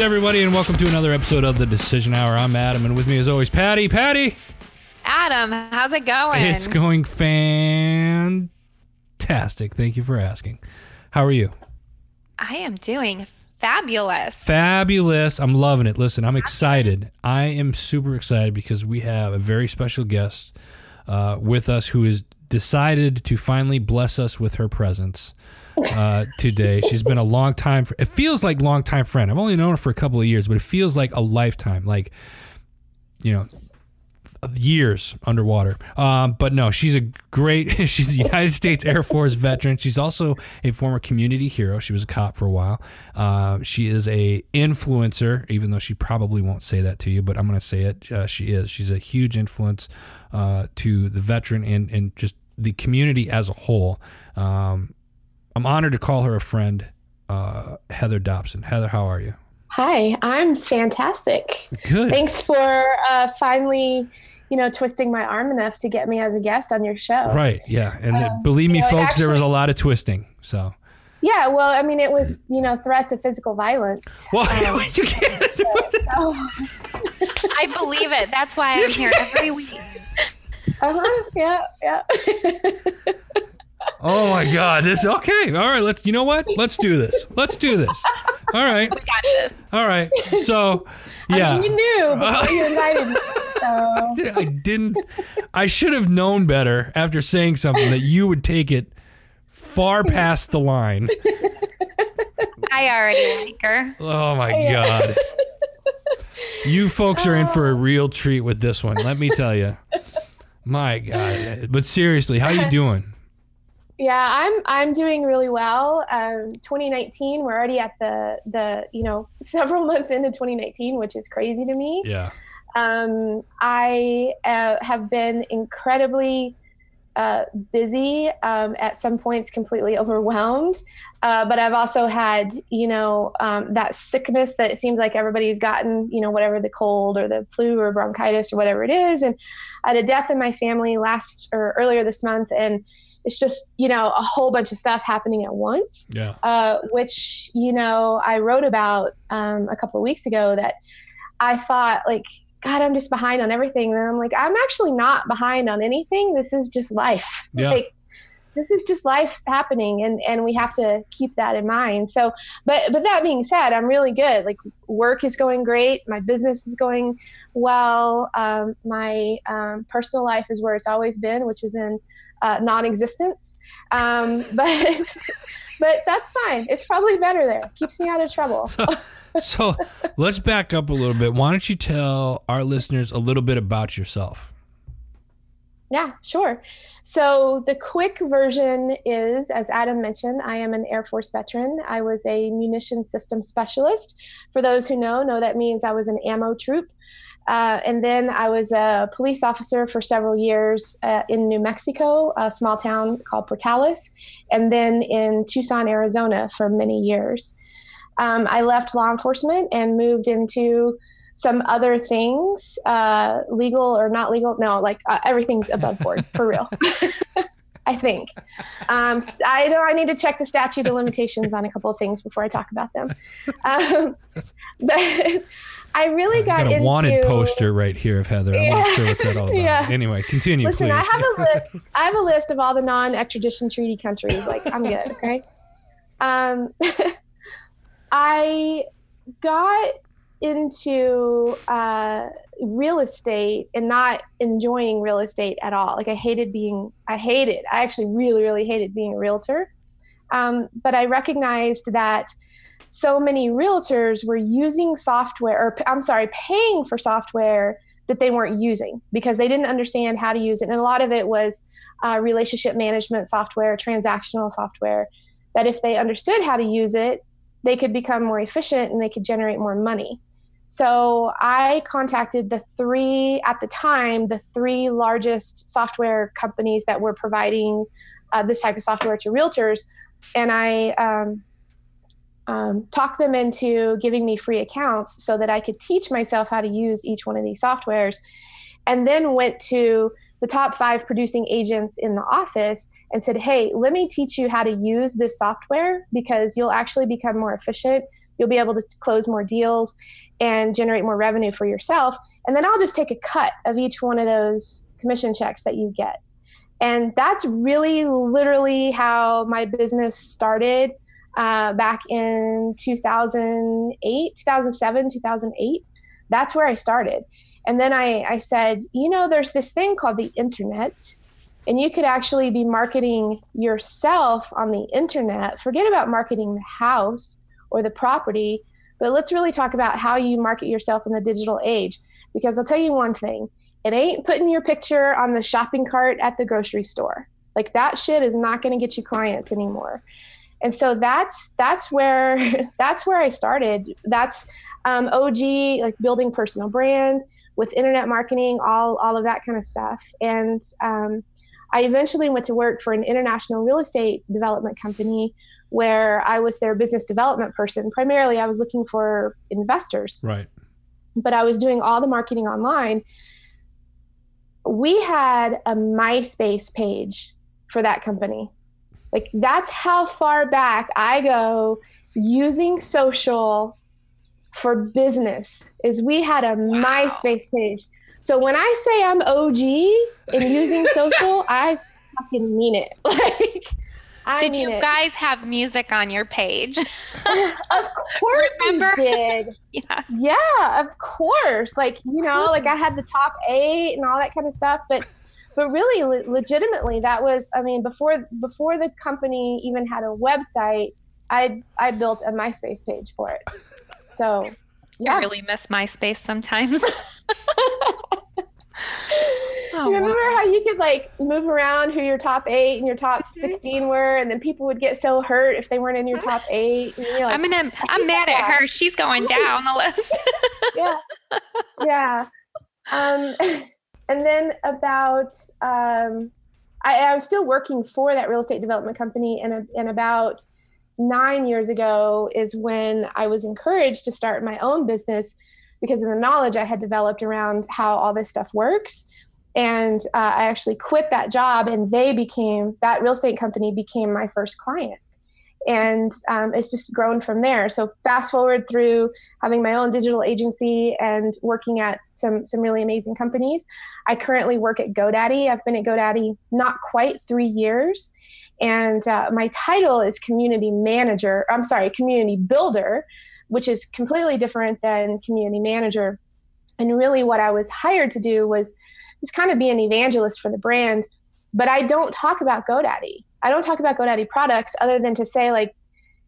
Greetings, everybody, and welcome to another episode of the Decision Hour. I'm Adam, and with me, as always, Patty. Patty, Adam, how's it going? it's going fantastic. Thank you for asking. How are you? I am doing fabulous. Fabulous. I'm loving it. Listen, I'm excited. I am super excited because we have a very special guest uh, with us who has decided to finally bless us with her presence uh, today. She's been a long time. It feels like long time friend. I've only known her for a couple of years, but it feels like a lifetime. Like, you know, years underwater. Um, but no, she's a great. She's a United States Air Force veteran. She's also a former community hero. She was a cop for a while. Uh, she is a influencer, even though she probably won't say that to you. But I'm going to say it. Uh, she is. She's a huge influence uh, to the veteran and and just the community as a whole. Um, I'm honored to call her a friend, uh, Heather Dopson. Heather, how are you? Hi, I'm fantastic. Good. Thanks for uh, finally, you know, twisting my arm enough to get me as a guest on your show. Right. Yeah. And uh, believe me, you know, folks, there was a lot of twisting. So. Yeah, well, I mean, it was, you know, threats of physical violence. Well, Um, you can't. So, I believe it. That's why I'm here every week. uh-huh, yeah, yeah. Oh my God! This okay. All right. Let's. You know what? Let's do this. Let's do this. All right. We got this. All right. So, yeah. I mean, you knew before you invited me. So, I didn't. I should have known better after saying something that you would take it far past the line. I already like her. Oh my God. You folks are in for a oh. real treat with this one. Let me tell you. My God. But seriously, how you doing? Yeah, I'm I'm doing really well. Um, 2019, we're already at the the you know several months into 2019, which is crazy to me. Yeah. Um, I uh, have been incredibly uh, busy, um, at some points completely overwhelmed. Uh, but I've also had, you know, um, that sickness that it seems like everybody's gotten, you know, whatever the cold or the flu or bronchitis or whatever it is. And I had a death in my family last or earlier this month. And it's just, you know, a whole bunch of stuff happening at once Yeah. uh, which you know I wrote about um, a couple of weeks ago. That I thought like, God, I'm just behind on everything. And I'm like, I'm actually not behind on anything. This is just life. Yeah. Like, this is just life happening, and and we have to keep that in mind. So, but but that being said, I'm really good. Like work is going great. My business is going well. Um, my um, personal life is where it's always been, which is in uh, non-existence. Um, but but that's fine. It's probably better there. Keeps me out of trouble. So let's back up a little bit. Why don't you tell our listeners a little bit about yourself? Yeah, sure. So the quick version is, as Adam mentioned, I am an Air Force veteran. I was a munition system specialist. For those who know, know that means I was an ammo troop. Uh, and then I was a police officer for several years uh, in New Mexico, a small town called Portales, and then in Tucson, Arizona for many years. Um, I left law enforcement and moved into some other things, uh, legal or not legal. No, like uh, everything's above board for real. I think. Um, I know I need to check the statute of limitations on a couple of things before I talk about them. Um, but I really got, got a into wanted poster right here of Heather. I'm not sure what's that all about. Yeah. Anyway, continue, Listen, please. I have a list. I have a list of all the non-extradition treaty countries. Like I'm good. Okay. Um, I got into uh, real estate and not enjoying real estate at all. Like I hated being. I hated. I actually really, really hated being a realtor. Um, but I recognized that so many realtors were using software, or I'm sorry, paying for software that they weren't using because they didn't understand how to use it. And a lot of it was uh, relationship management software, transactional software, that if they understood how to use it, they could become more efficient and they could generate more money. So I contacted the three, at the time, the three largest software companies that were providing uh, this type of software to realtors. And I um, um, talked them into giving me free accounts so that I could teach myself how to use each one of these softwares. And then went to the top five producing agents in the office and said, Hey, let me teach you how to use this software because you'll actually become more efficient. You'll be able to close more deals and generate more revenue for yourself. And then I'll just take a cut of each one of those commission checks that you get. And that's really literally how my business started uh, back in 2008, 2007, 2008. That's where I started. And then I, I said, you know, there's this thing called the internet, and you could actually be marketing yourself on the internet. Forget about marketing the house or the property, but let's really talk about how you market yourself in the digital age. Because I'll tell you one thing it ain't putting your picture on the shopping cart at the grocery store. Like that shit is not going to get you clients anymore. And so that's that's where that's where I started. That's um, OG like building personal brand with internet marketing, all all of that kind of stuff. And um, I eventually went to work for an international real estate development company where I was their business development person. Primarily, I was looking for investors. Right. But I was doing all the marketing online we had a MySpace page for that company. Like that's how far back I go using social for business is we had a wow. MySpace page. So when I say I'm OG in using social, I fucking mean it. Like I did you it. guys have music on your page? of course Remember? we did. yeah. Yeah, of course. Like, you know, like I had the top eight and all that kind of stuff. But but really le- legitimately that was I mean, before before the company even had a website, I I built a MySpace page for it. So yeah. I really miss MySpace sometimes. Oh, you remember wow. how you could like move around who your top eight and your top mm-hmm. 16 were, and then people would get so hurt if they weren't in your mm-hmm. top eight. Like, I'm gonna, I'm mad at her. She's going down the list. yeah, yeah. Um, and then about, um, I, I was still working for that real estate development company, and and about nine years ago is when I was encouraged to start my own business because of the knowledge I had developed around how all this stuff works. And uh, i actually quit that job and they became that real estate company became my first client and um, it's just grown from there. So fast forward through having my own digital agency and working at some some really amazing companies. I currently work at godaddy. I've been at godaddy not quite three years. And uh, my title is community manager i'm sorry community builder which is completely different than community manager. And really what i was hired to do was just kind of be an evangelist for the brand. But I don't talk about GoDaddy. I don't talk about GoDaddy products other than to say, like,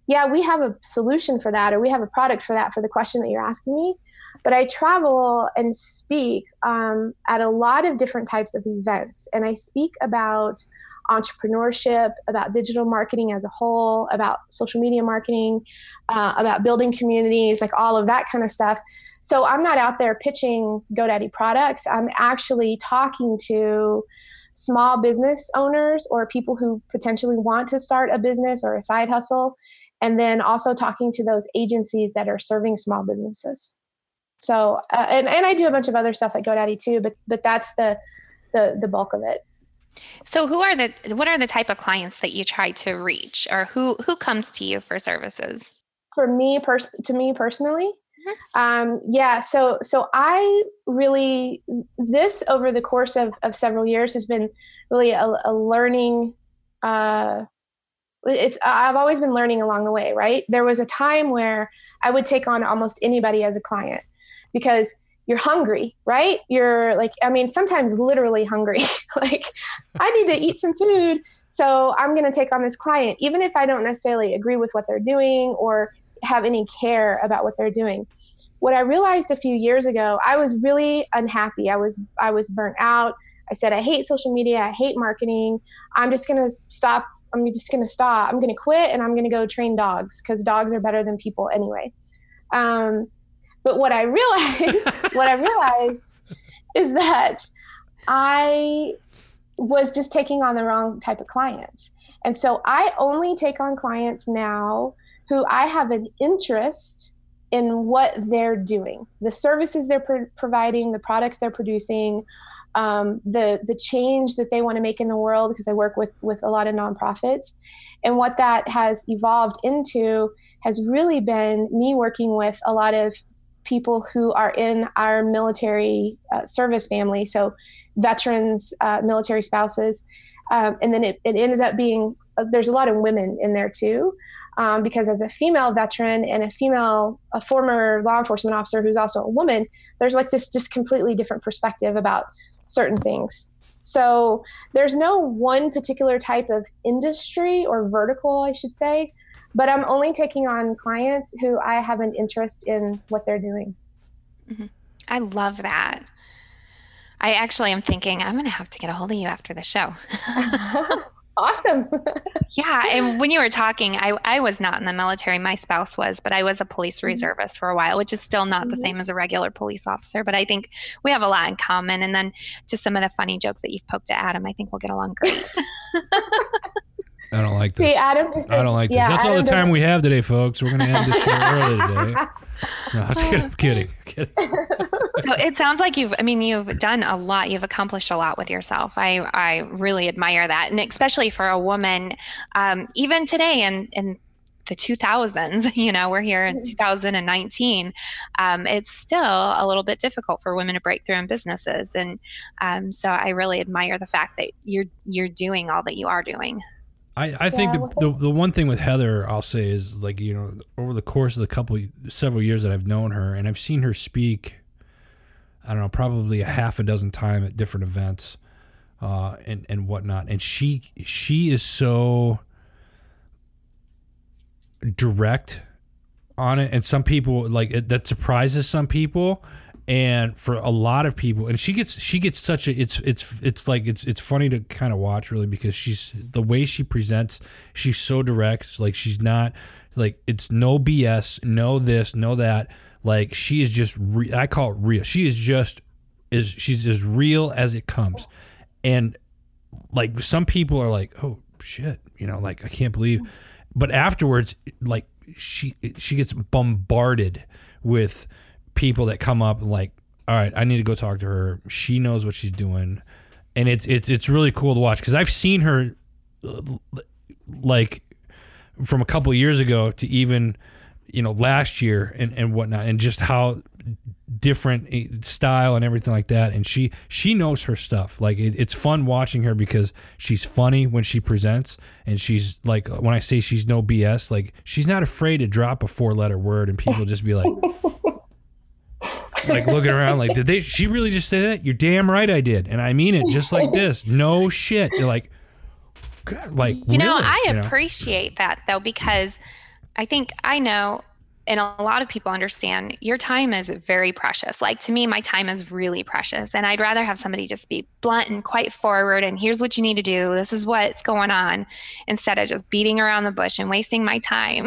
yeah, we have a solution for that, or we have a product for that for the question that you're asking me. But I travel and speak um, at a lot of different types of events, and I speak about entrepreneurship, about digital marketing as a whole, about social media marketing, uh, about building communities, like all of that kind of stuff. So I'm not out there pitching GoDaddy products. I'm actually talking to small business owners or people who potentially want to start a business or a side hustle, and then also talking to those agencies that are serving small businesses. So, uh, and, and I do a bunch of other stuff at GoDaddy too, but but that's the the the bulk of it. So, who are the what are the type of clients that you try to reach, or who who comes to you for services? For me, pers- to me personally. Um, yeah, so so I really this over the course of, of several years has been really a, a learning. Uh, it's I've always been learning along the way, right? There was a time where I would take on almost anybody as a client because you're hungry, right? You're like, I mean, sometimes literally hungry. like, I need to eat some food, so I'm going to take on this client, even if I don't necessarily agree with what they're doing or have any care about what they're doing. What I realized a few years ago, I was really unhappy. I was I was burnt out. I said I hate social media. I hate marketing. I'm just going to stop. I'm just going to stop. I'm going to quit and I'm going to go train dogs because dogs are better than people anyway. Um, but what I realized, what I realized is that I was just taking on the wrong type of clients. And so I only take on clients now who I have an interest in what they're doing, the services they're pro- providing, the products they're producing, um, the the change that they want to make in the world. Because I work with with a lot of nonprofits, and what that has evolved into has really been me working with a lot of people who are in our military uh, service family, so veterans, uh, military spouses, um, and then it, it ends up being uh, there's a lot of women in there too. Um, because as a female veteran and a female, a former law enforcement officer who's also a woman, there's like this just completely different perspective about certain things. So there's no one particular type of industry or vertical, I should say, but I'm only taking on clients who I have an interest in what they're doing. Mm-hmm. I love that. I actually am thinking I'm going to have to get a hold of you after the show. awesome. yeah. And when you were talking, I, I was not in the military. My spouse was, but I was a police mm-hmm. reservist for a while, which is still not mm-hmm. the same as a regular police officer. But I think we have a lot in common. And then just some of the funny jokes that you've poked at Adam, I think we'll get along great. I don't like this. See, Adam just. I don't like this. That's Adam all the time we have today, folks. We're going to end this show early today. No, I'm kidding. I'm kidding. I'm kidding. so it sounds like you've. I mean, you've done a lot. You've accomplished a lot with yourself. I I really admire that, and especially for a woman, um, even today and and the 2000s you know we're here in 2019 um, it's still a little bit difficult for women to break through in businesses and um, so i really admire the fact that you're you're doing all that you are doing I, I think the, the, the one thing with Heather I'll say is like you know over the course of the couple several years that I've known her and I've seen her speak I don't know probably a half a dozen time at different events uh, and and whatnot. And she she is so direct on it. And some people like it, that surprises some people and for a lot of people and she gets she gets such a it's it's it's like it's it's funny to kind of watch really because she's the way she presents she's so direct like she's not like it's no bs no this no that. Like she is just re- i call it real. She is just is she's as real as it comes. And like some people are like oh shit you know like i can't believe but afterwards like she she gets bombarded with people that come up like, all right, I need to go talk to her. She knows what she's doing, and it's it's it's really cool to watch because I've seen her like from a couple years ago to even you know last year and and whatnot, and just how different eh, style and everything like that. And she she knows her stuff. Like it, it's fun watching her because she's funny when she presents and she's like when i say she's no bs like she's not afraid to drop a four letter word and people just be like like looking around like did they she really just say that you're damn right i did and i mean it just like this no shit you're like like you really? know i you know? appreciate that though because i think i know and a lot of people understand your time is very precious. Like to me, my time is really precious. And I'd rather have somebody just be blunt and quite forward and here's what you need to do. This is what's going on instead of just beating around the bush and wasting my time.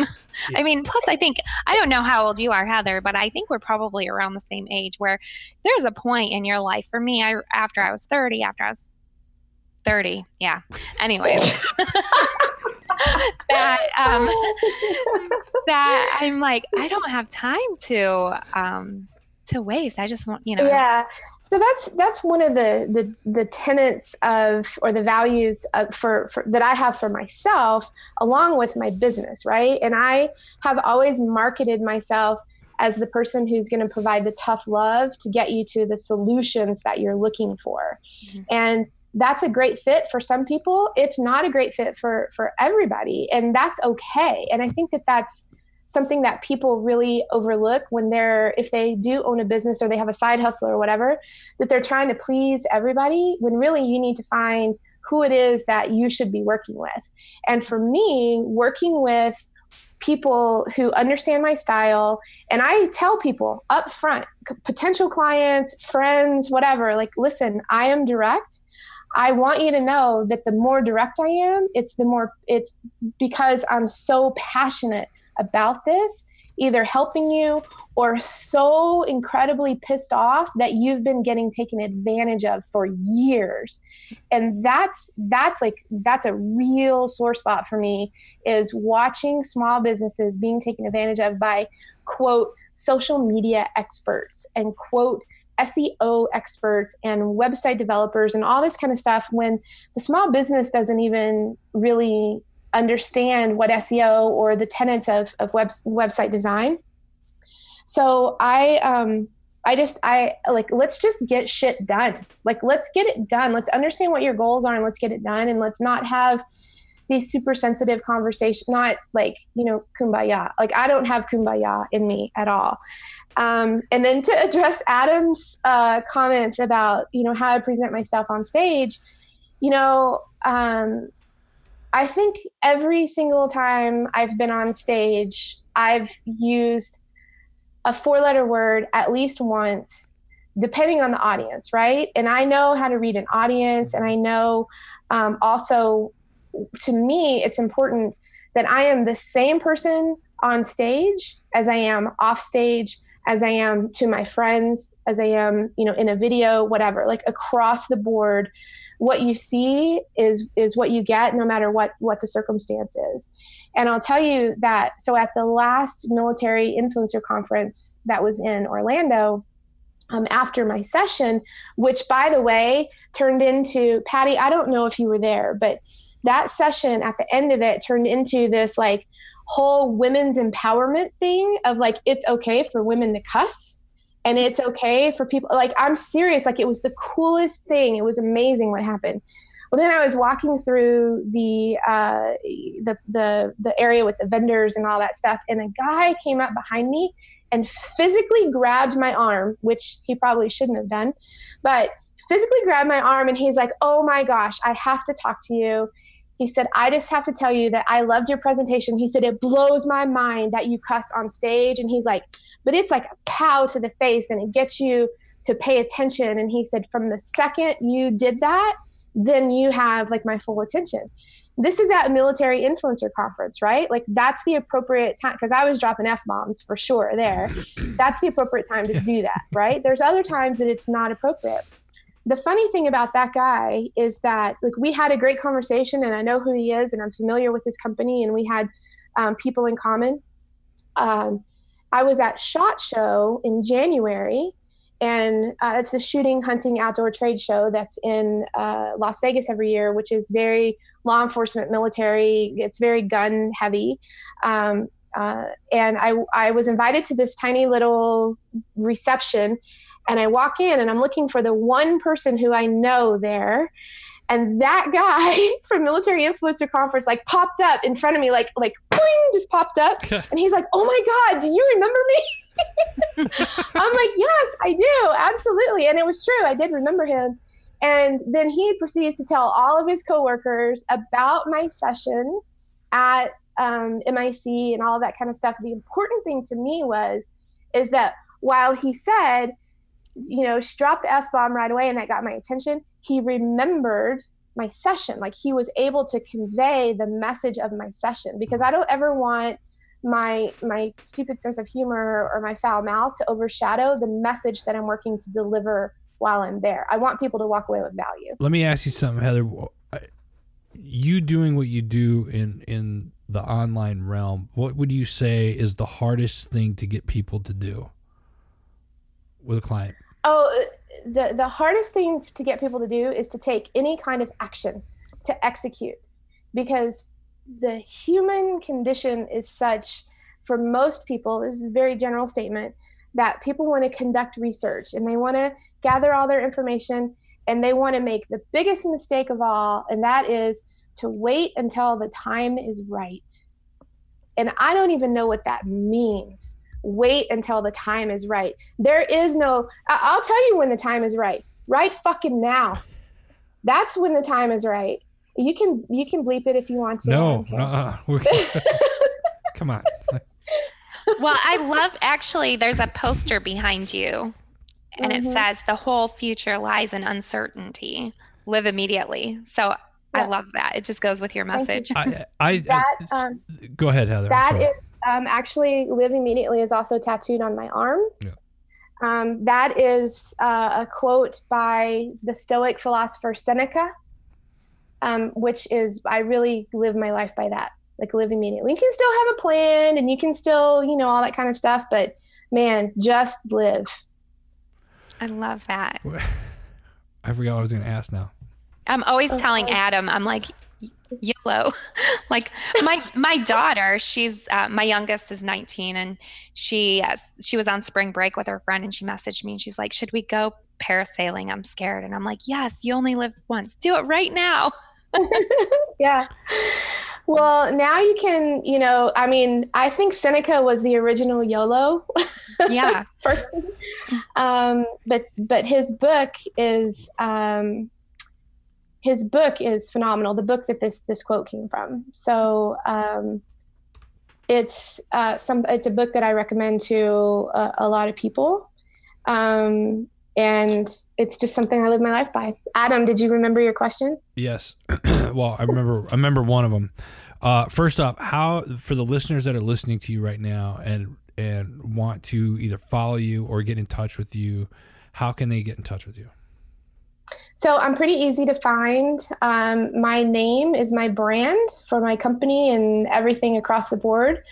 Yeah. I mean, plus, I think, I don't know how old you are, Heather, but I think we're probably around the same age where there's a point in your life for me, I, after I was 30, after I was 30, yeah. Anyways. that um, that I'm like I don't have time to um, to waste. I just want you know. Yeah. So that's that's one of the the the tenets of or the values of, for, for that I have for myself along with my business, right? And I have always marketed myself as the person who's going to provide the tough love to get you to the solutions that you're looking for. Mm-hmm. And that's a great fit for some people. It's not a great fit for for everybody and that's okay. And i think that that's something that people really overlook when they're if they do own a business or they have a side hustle or whatever that they're trying to please everybody when really you need to find who it is that you should be working with. And for me working with people who understand my style and i tell people up front potential clients friends whatever like listen i am direct I want you to know that the more direct I am, it's the more it's because I'm so passionate about this, either helping you or so incredibly pissed off that you've been getting taken advantage of for years. And that's that's like that's a real sore spot for me is watching small businesses being taken advantage of by quote social media experts and quote SEO experts and website developers and all this kind of stuff when the small business doesn't even really understand what SEO or the tenets of, of web, website design. So I um, I just I like let's just get shit done. Like let's get it done. Let's understand what your goals are and let's get it done and let's not have these super sensitive conversations not like you know kumbaya. Like i don't have kumbaya in me at all. Um, and then to address adam's uh, comments about you know how i present myself on stage you know um, i think every single time i've been on stage i've used a four letter word at least once depending on the audience right? And i know how to read an audience and i know um, also to me, it's important that I am the same person on stage as I am off stage, as I am to my friends, as I am, you know, in a video, whatever. Like across the board, what you see is is what you get, no matter what what the circumstance is. And I'll tell you that. So at the last military influencer conference that was in Orlando. Um, after my session, which by the way turned into Patty, I don't know if you were there, but that session at the end of it turned into this like whole women's empowerment thing of like it's okay for women to cuss and it's okay for people like i'm serious like it was the coolest thing. It was amazing what happened. Well then i was walking through the uh, the the the area with the vendors and all that stuff and a guy came up behind me and physically grabbed my arm which he probably shouldn't have done but physically grabbed my arm and he's like oh my gosh i have to talk to you he said, I just have to tell you that I loved your presentation. He said, it blows my mind that you cuss on stage. And he's like, but it's like a pow to the face and it gets you to pay attention. And he said, from the second you did that, then you have like my full attention. This is at a military influencer conference, right? Like that's the appropriate time because I was dropping F bombs for sure there. That's the appropriate time to do that, right? There's other times that it's not appropriate the funny thing about that guy is that like we had a great conversation and i know who he is and i'm familiar with his company and we had um, people in common. Um, i was at shot show in january and uh, it's a shooting hunting outdoor trade show that's in uh, las vegas every year which is very law enforcement military it's very gun heavy. Um, uh, and I, I was invited to this tiny little reception and I walk in and I'm looking for the one person who I know there. And that guy from Military Influencer Conference like popped up in front of me, like like boing, just popped up. and he's like, "Oh my God, do you remember me?" I'm like, "Yes, I do, absolutely." And it was true. I did remember him. And then he proceeded to tell all of his coworkers about my session at um, MIC and all that kind of stuff. The important thing to me was is that while he said you know, she dropped the F bomb right away and that got my attention. He remembered my session. Like he was able to convey the message of my session because I don't ever want my my stupid sense of humor or my foul mouth to overshadow the message that I'm working to deliver while I'm there. I want people to walk away with value. Let me ask you something, Heather. You doing what you do in in the online realm, what would you say is the hardest thing to get people to do with a client? Oh, uh, the the hardest thing to get people to do is to take any kind of action to execute, because the human condition is such for most people. This is a very general statement that people want to conduct research and they want to gather all their information and they want to make the biggest mistake of all, and that is to wait until the time is right. And I don't even know what that means wait until the time is right. There is no, I'll tell you when the time is right. Right fucking now. That's when the time is right. You can you can bleep it if you want to. No, uh-uh. come on. well, I love actually. There's a poster behind you, and mm-hmm. it says the whole future lies in uncertainty. Live immediately. So yeah. I love that. It just goes with your message. You. I, I, that, um, go ahead, Heather. That is um, actually, live immediately is also tattooed on my arm. Yeah. Um, that is uh, a quote by the Stoic philosopher Seneca, um, which is I really live my life by that. Like live immediately. You can still have a plan and you can still, you know, all that kind of stuff, but man, just live. I love that. I forgot what I was going to ask now. I'm always Oh, telling sorry. Adam, I'm like, YOLO. like my my daughter, she's uh, my youngest is 19, and she uh, she was on spring break with her friend, and she messaged me, and she's like, "Should we go parasailing? I'm scared." And I'm like, "Yes, you only live once. Do it right now." yeah. Well, now you can, you know, I mean, I think Seneca was the original YOLO Yeah, person. Um, but but his book is um, his book is phenomenal. The book that this this quote came from. So um, it's uh, some it's a book that I recommend to a, a lot of people. Um, and it's just something I live my life by. Adam, did you remember your question? Yes. well, I remember. I remember one of them. Uh, first off, how for the listeners that are listening to you right now and and want to either follow you or get in touch with you, how can they get in touch with you? So I'm pretty easy to find. Um, my name is my brand for my company and everything across the board.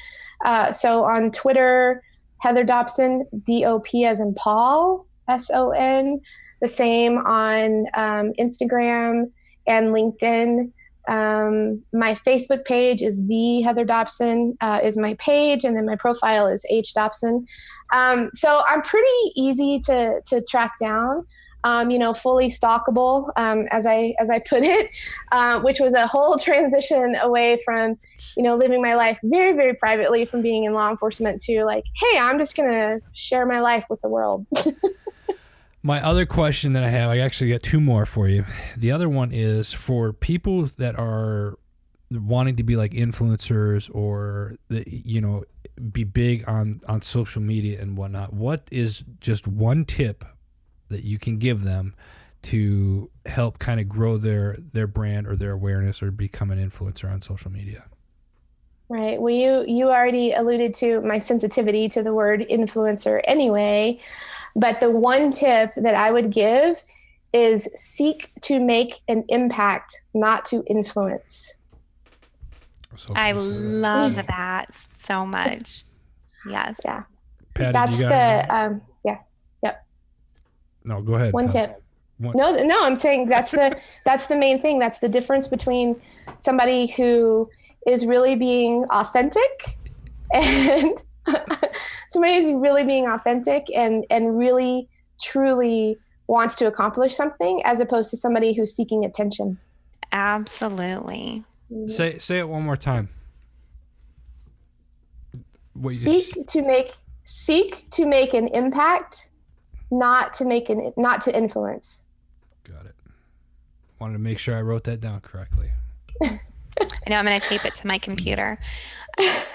Uh, so on Twitter, Heather Dopson, D O P as in Paul, S O N. The same on um, Instagram and LinkedIn. Um, my Facebook page is the Heather Dopson uh, is my page, and then my profile is H Dopson. Um, so I'm pretty easy to to track down um, you know, fully stalkable, um, as I as I put it, uh, which was a whole transition away from, you know, living my life very very privately from being in law enforcement to like, hey, I'm just gonna share my life with the world. My other question that I have, I actually got two more for you. The other one is for people that are wanting to be like influencers or the, you know be big on on social media and whatnot. What is just one tip that you can give them to help kind of grow their their brand or their awareness or become an influencer on social media? Right. Well, you you already alluded to my sensitivity to the word influencer anyway, but the one tip that I would give is seek to make an impact, not to influence. So I that's love that so much. Yes. Yeah. Patty, That's the um yeah, no. Go ahead. one tip. One- No, no, I'm saying that's the that's the main thing. That's the difference between somebody who is really being authentic and somebody who's really being authentic and and really truly wants to accomplish something as opposed to somebody who's seeking attention. Absolutely. Mm-hmm. Say say it one more time. What you Seek to make seek to make an impact, not to make an not to influence. got it. Wanted to make sure I wrote that down correctly. I know I'm going to tape it to my computer. I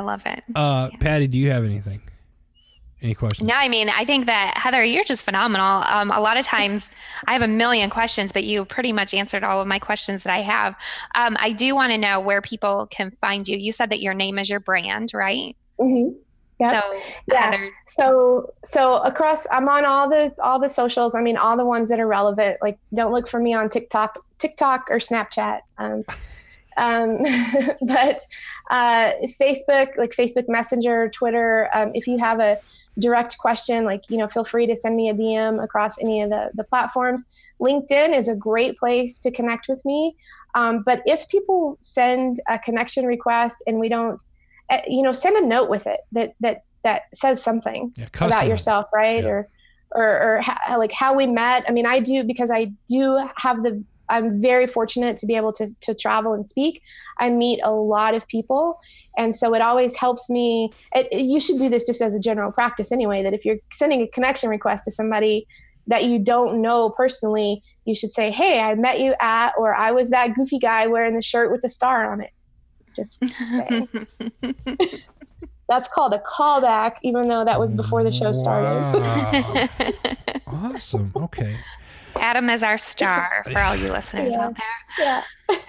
love it. Uh, Patty, do you have anything? Any questions? No, I mean, I think that Heather, you're just phenomenal. Um, a lot of times, I have a million questions, but you pretty much answered all of my questions that I have. Um, I do want to know where people can find you. You said that your name is your brand, right? hmm Yep. So, Yeah. So so across I'm on all the all the socials. I mean all the ones that are relevant. Like don't look for me on TikTok, TikTok or Snapchat. Um, um, but uh, Facebook, like Facebook Messenger, Twitter. Um, if you have a direct question, like you know, feel free to send me a DM across any of the the platforms. LinkedIn is a great place to connect with me. Um, but if people send a connection request and we don't, uh, you know, send a note with it that that that says something Yeah, about yourself, right? Yeah. Or, or, or how, like how we met. I mean, I do because I do have the. I'm very fortunate to be able to to travel and speak. I meet a lot of people, and so it always helps me. It, it- you should do this just as a general practice anyway. That if you're sending a connection request to somebody that you don't know personally, you should say, "Hey, I met you at," or "I was that goofy guy wearing the shirt with the star on it." Just that's called a callback, even though that was before the show started. Wow. awesome. Okay. Adam is our star for all you listeners Yeah. out there. Yeah.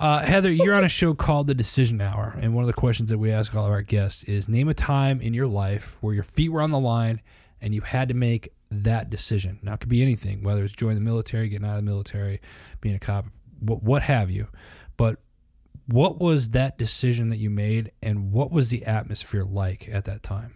Uh, Heather, you're on a show called The Decision Hour, and one of the questions that we ask all of our guests is name a time in your life where your feet were on the line and you had to make that decision. Now, it could be anything, whether it's joining the military, getting out of the military, being a cop, what, what have you. But What was that decision that you made, and what was the atmosphere like at that time?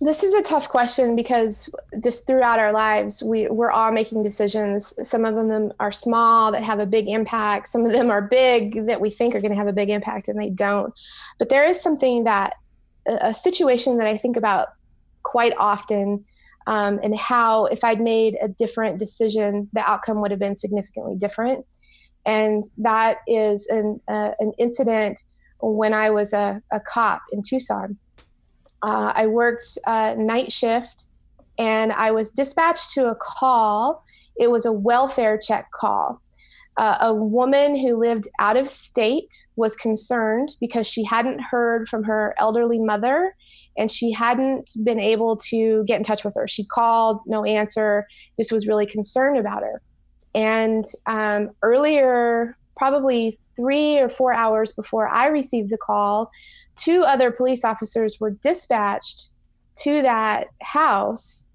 This is a tough question because just throughout our lives, we, we're all making decisions. Some of them are small that have a big impact. Some of them are big that we think are going to have a big impact and they don't. But there is something that, a situation that I think about quite often um, and how if I'd made a different decision, the outcome would have been significantly different. And that is an, uh, an incident when I was a, a cop in Tucson. Uh, I worked uh, night shift and I was dispatched to a call. It was a welfare check call. Uh, a woman who lived out of state was concerned because she hadn't heard from her elderly mother and she hadn't been able to get in touch with her. She called, no answer, just was really concerned about her. And um, earlier, probably three or four hours before I received the call, two other police officers were dispatched to that house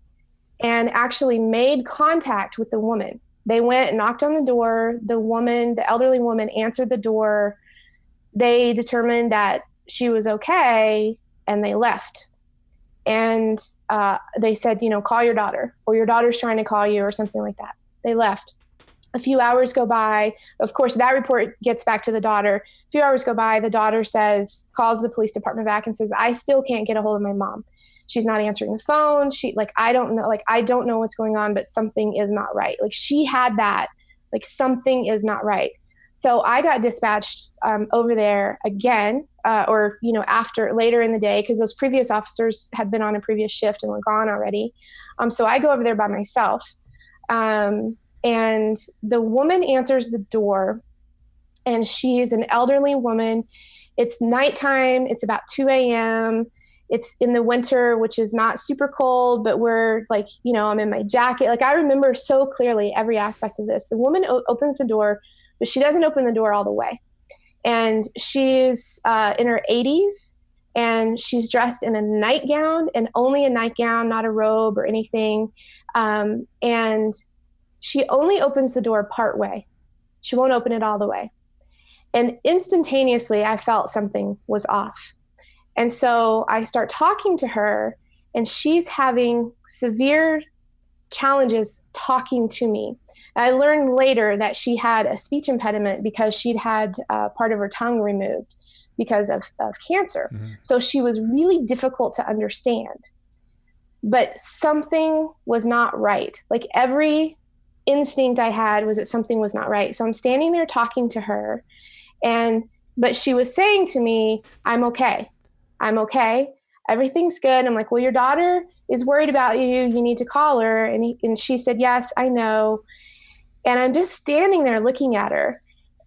and actually made contact with the woman. They went and knocked on the door. The woman, the elderly woman, answered the door. They determined that she was okay and they left. And uh, they said, you know, call your daughter, or your daughter's trying to call you, or something like that. They left a few hours go by. Of course, that report gets back to the daughter. A few hours go by. The daughter says, calls the police department back and says, I still can't get a hold of my mom. She's not answering the phone. She, like, I don't know, like, I don't know what's going on, but something is not right. Like, she had that, like, something is not right. So I got dispatched um, over there again, uh, or, you know, after later in the day, because those previous officers had been on a previous shift and were gone already. Um, so I go over there by myself. Um, and the woman answers the door, and she's an elderly woman. It's nighttime, it's about 2 a.m. It's in the winter, which is not super cold, but we're like, you know, I'm in my jacket. Like, I remember so clearly every aspect of this. The woman o- opens the door, but she doesn't open the door all the way. And she's uh, in her 80s and she's dressed in a nightgown and only a nightgown, not a robe or anything. Um, and she only opens the door part way. She won't open it all the way. And instantaneously, I felt something was off. And so I start talking to her, and she's having severe challenges talking to me. I learned later that she had a speech impediment because she'd had uh, part of her tongue removed because of, of cancer. Mm-hmm. So she was really difficult to understand. But something was not right. Like every instinct I had was that something was not right. So I'm standing there talking to her and but she was saying to me, I'm okay. I'm okay. Everything's good. I'm like, well, your daughter is worried about you. You need to call her. And, he, and she said, yes, I know. And I'm just standing there looking at her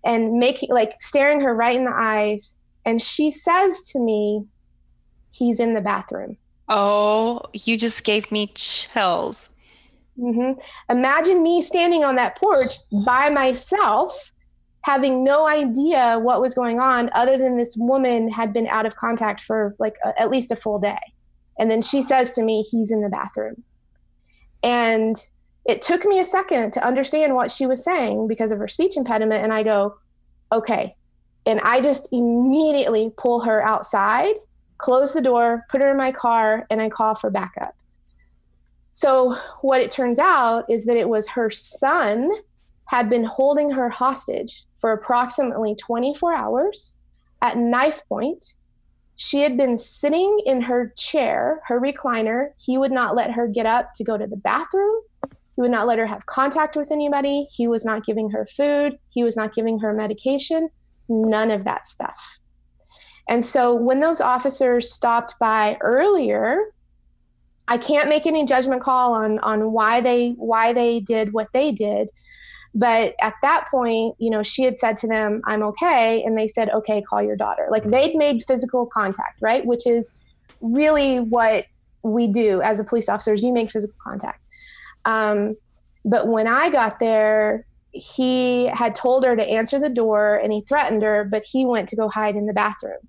and making, like, staring her right in the eyes. And she says to me, he's in the bathroom. Oh, you just gave me chills. Mm-hmm. Imagine me standing on that porch by myself, having no idea what was going on, other than this woman had been out of contact for like a, at least a full day. And then she says to me, He's in the bathroom. And it took me a second to understand what she was saying because of her speech impediment. And I go, Okay. And I just immediately pull her outside, close the door, put her in my car, and I call for backup. So, what it turns out is that it was her son had been holding her hostage for approximately 24 hours at knife point. She had been sitting in her chair, her recliner. He would not let her get up to go to the bathroom. He would not let her have contact with anybody. He was not giving her food. He was not giving her medication. None of that stuff. And so when those officers stopped by earlier I can't make any judgment call on on why they why they did what they did. But at that point, you know, she had said to them, "I'm okay," and they said, "Okay, call your daughter." Like they'd made physical contact, right? Which is really what we do as a police officers. You make physical contact. Um, but when I got there, he had told her to answer the door, and he threatened her, but he went to go hide in the bathroom,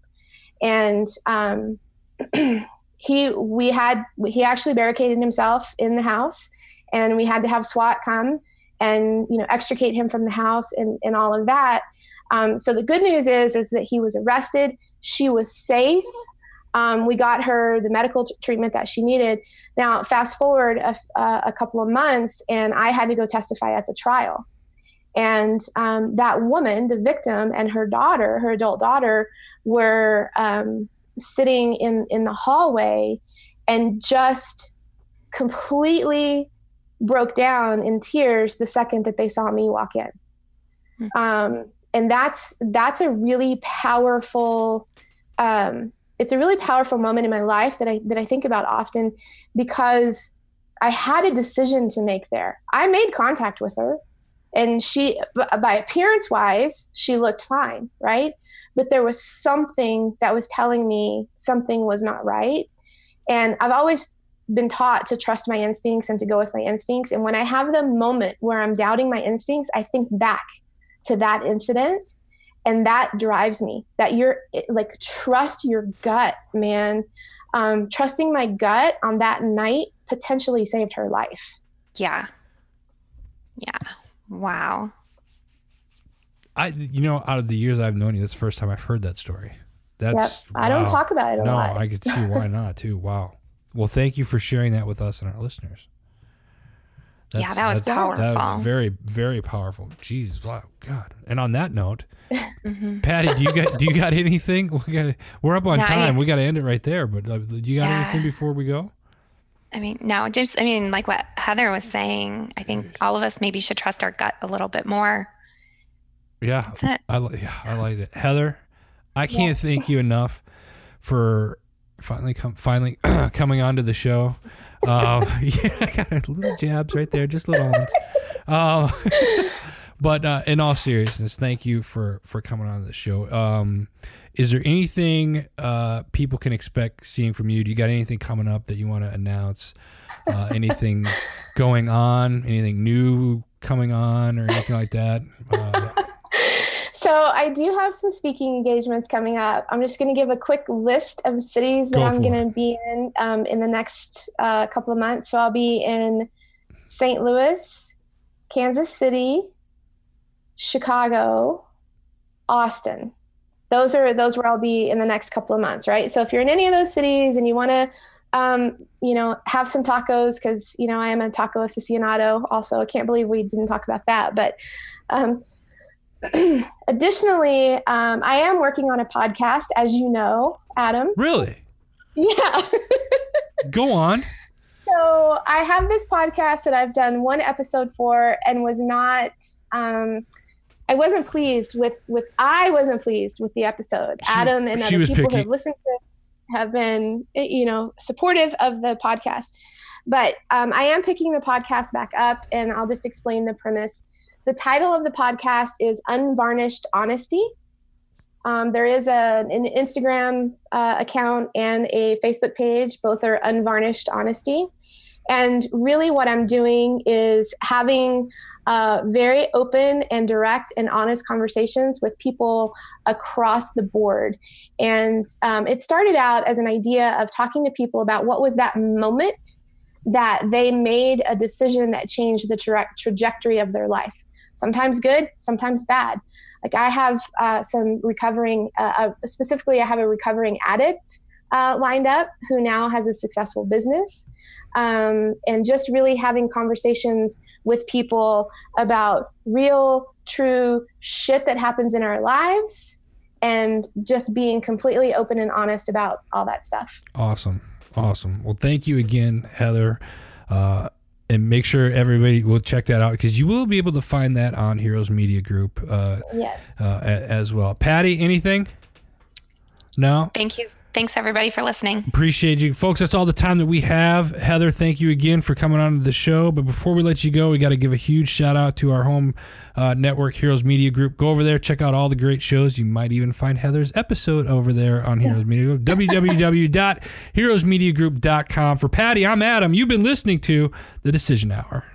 and um, he we had he actually barricaded himself in the house and we had to have SWAT come and you know extricate him from the house and, and all of that. Um, so the good news is is that he was arrested. She was safe. Um, we got her the medical t- treatment that she needed. Now, fast forward a, uh, a, couple of months, and I had to go testify at the trial. And um, that woman, the victim, and her daughter, her adult daughter, were um, sitting in in the hallway, and just completely broke down in tears the second that they saw me walk in. Mm-hmm. Um, and that's that's a really powerful um, it's a really powerful moment in my life that I that I think about often because I had a decision to make there. I made contact with her and she by appearance wise she looked fine, right? But there was something that was telling me something was not right. And I've always been taught to trust my instincts and to go with my instincts. And when I have the moment where I'm doubting my instincts, I think back to that incident and that drives me that you're like trust your gut man um, trusting my gut on that night potentially saved her life yeah yeah wow i you know out of the years i've known you this first time i've heard that story that's yep. i don't talk about it a no lot. i could see why not too wow well thank you for sharing that with us and our listeners that's, yeah, that was powerful. That was very, very powerful. Jesus, wow, God. And on that note, mm-hmm. Patty, do you got do you got anything? We got we're up on no, time. I we got to end it right there. But uh, do you got yeah. anything before we go? I mean, no, just I mean, like what Heather was saying. I think all of us maybe should trust our gut a little bit more. Yeah, I yeah, I like it, Heather. I can't yeah. thank you enough for finally come finally coming onto the show. Uh, yeah, I got little jabs right there, just little ones. Uh, but uh, in all seriousness, thank you for for coming on the show. Um, is there anything uh, people can expect seeing from you? Do you got anything coming up that you want to announce? Uh, anything going on? Anything new coming on, or anything like that? Uh, so I do have some speaking engagements coming up. I'm just going to give a quick list of cities that Go I'm going to be in um, in the next uh, couple of months. So I'll be in St. Louis, Kansas City, Chicago, Austin. Those are those where I'll be in the next couple of months, right? So if you're in any of those cities and you want to um, you know, have some tacos because you know I am a taco aficionado. Also, I can't believe we didn't talk about that. But um, Additionally, um, I am working on a podcast, as you know, Adam. Really? Yeah. Go on. So I have this podcast that I've done one episode for, and was not. Um, I wasn't pleased with with. I wasn't pleased with the episode. She, Adam and other people picky. who have listened to have been, you know, supportive of the podcast. But um, I am picking the podcast back up, and I'll just explain the premise. The title of the podcast is Unvarnished Honesty. Um, there is a, an Instagram uh, account and a Facebook page. Both are Unvarnished Honesty. And really, what I'm doing is having uh, very open and direct and honest conversations with people across the board. And um, it started out as an idea of talking to people about what was that moment that they made a decision that changed the tra- trajectory of their life sometimes good, sometimes bad. Like I have uh, some recovering, uh, uh, specifically, I have a recovering addict uh, lined up who now has a successful business. Um, and just really having conversations with people about real, true shit that happens in our lives and just being completely open and honest about all that stuff. Awesome. Awesome. Well, thank you again, Heather. Uh, and make sure everybody will check that out because you will be able to find that on Heroes Media Group. Uh, yes. Uh, as well. Patty, anything? No. Thank you. Thanks everybody for listening. Appreciate you, folks. That's all the time that we have. Heather, thank you again for coming on to the show. But before we let you go, we got to give a huge shout out to our home uh, network, Heroes Media Group. Go over there, check out all the great shows. You might even find Heather's episode over there on Heroes Media Group. www.heroesmediagroup.com. For Patty, I'm Adam. You've been listening to the Decision Hour.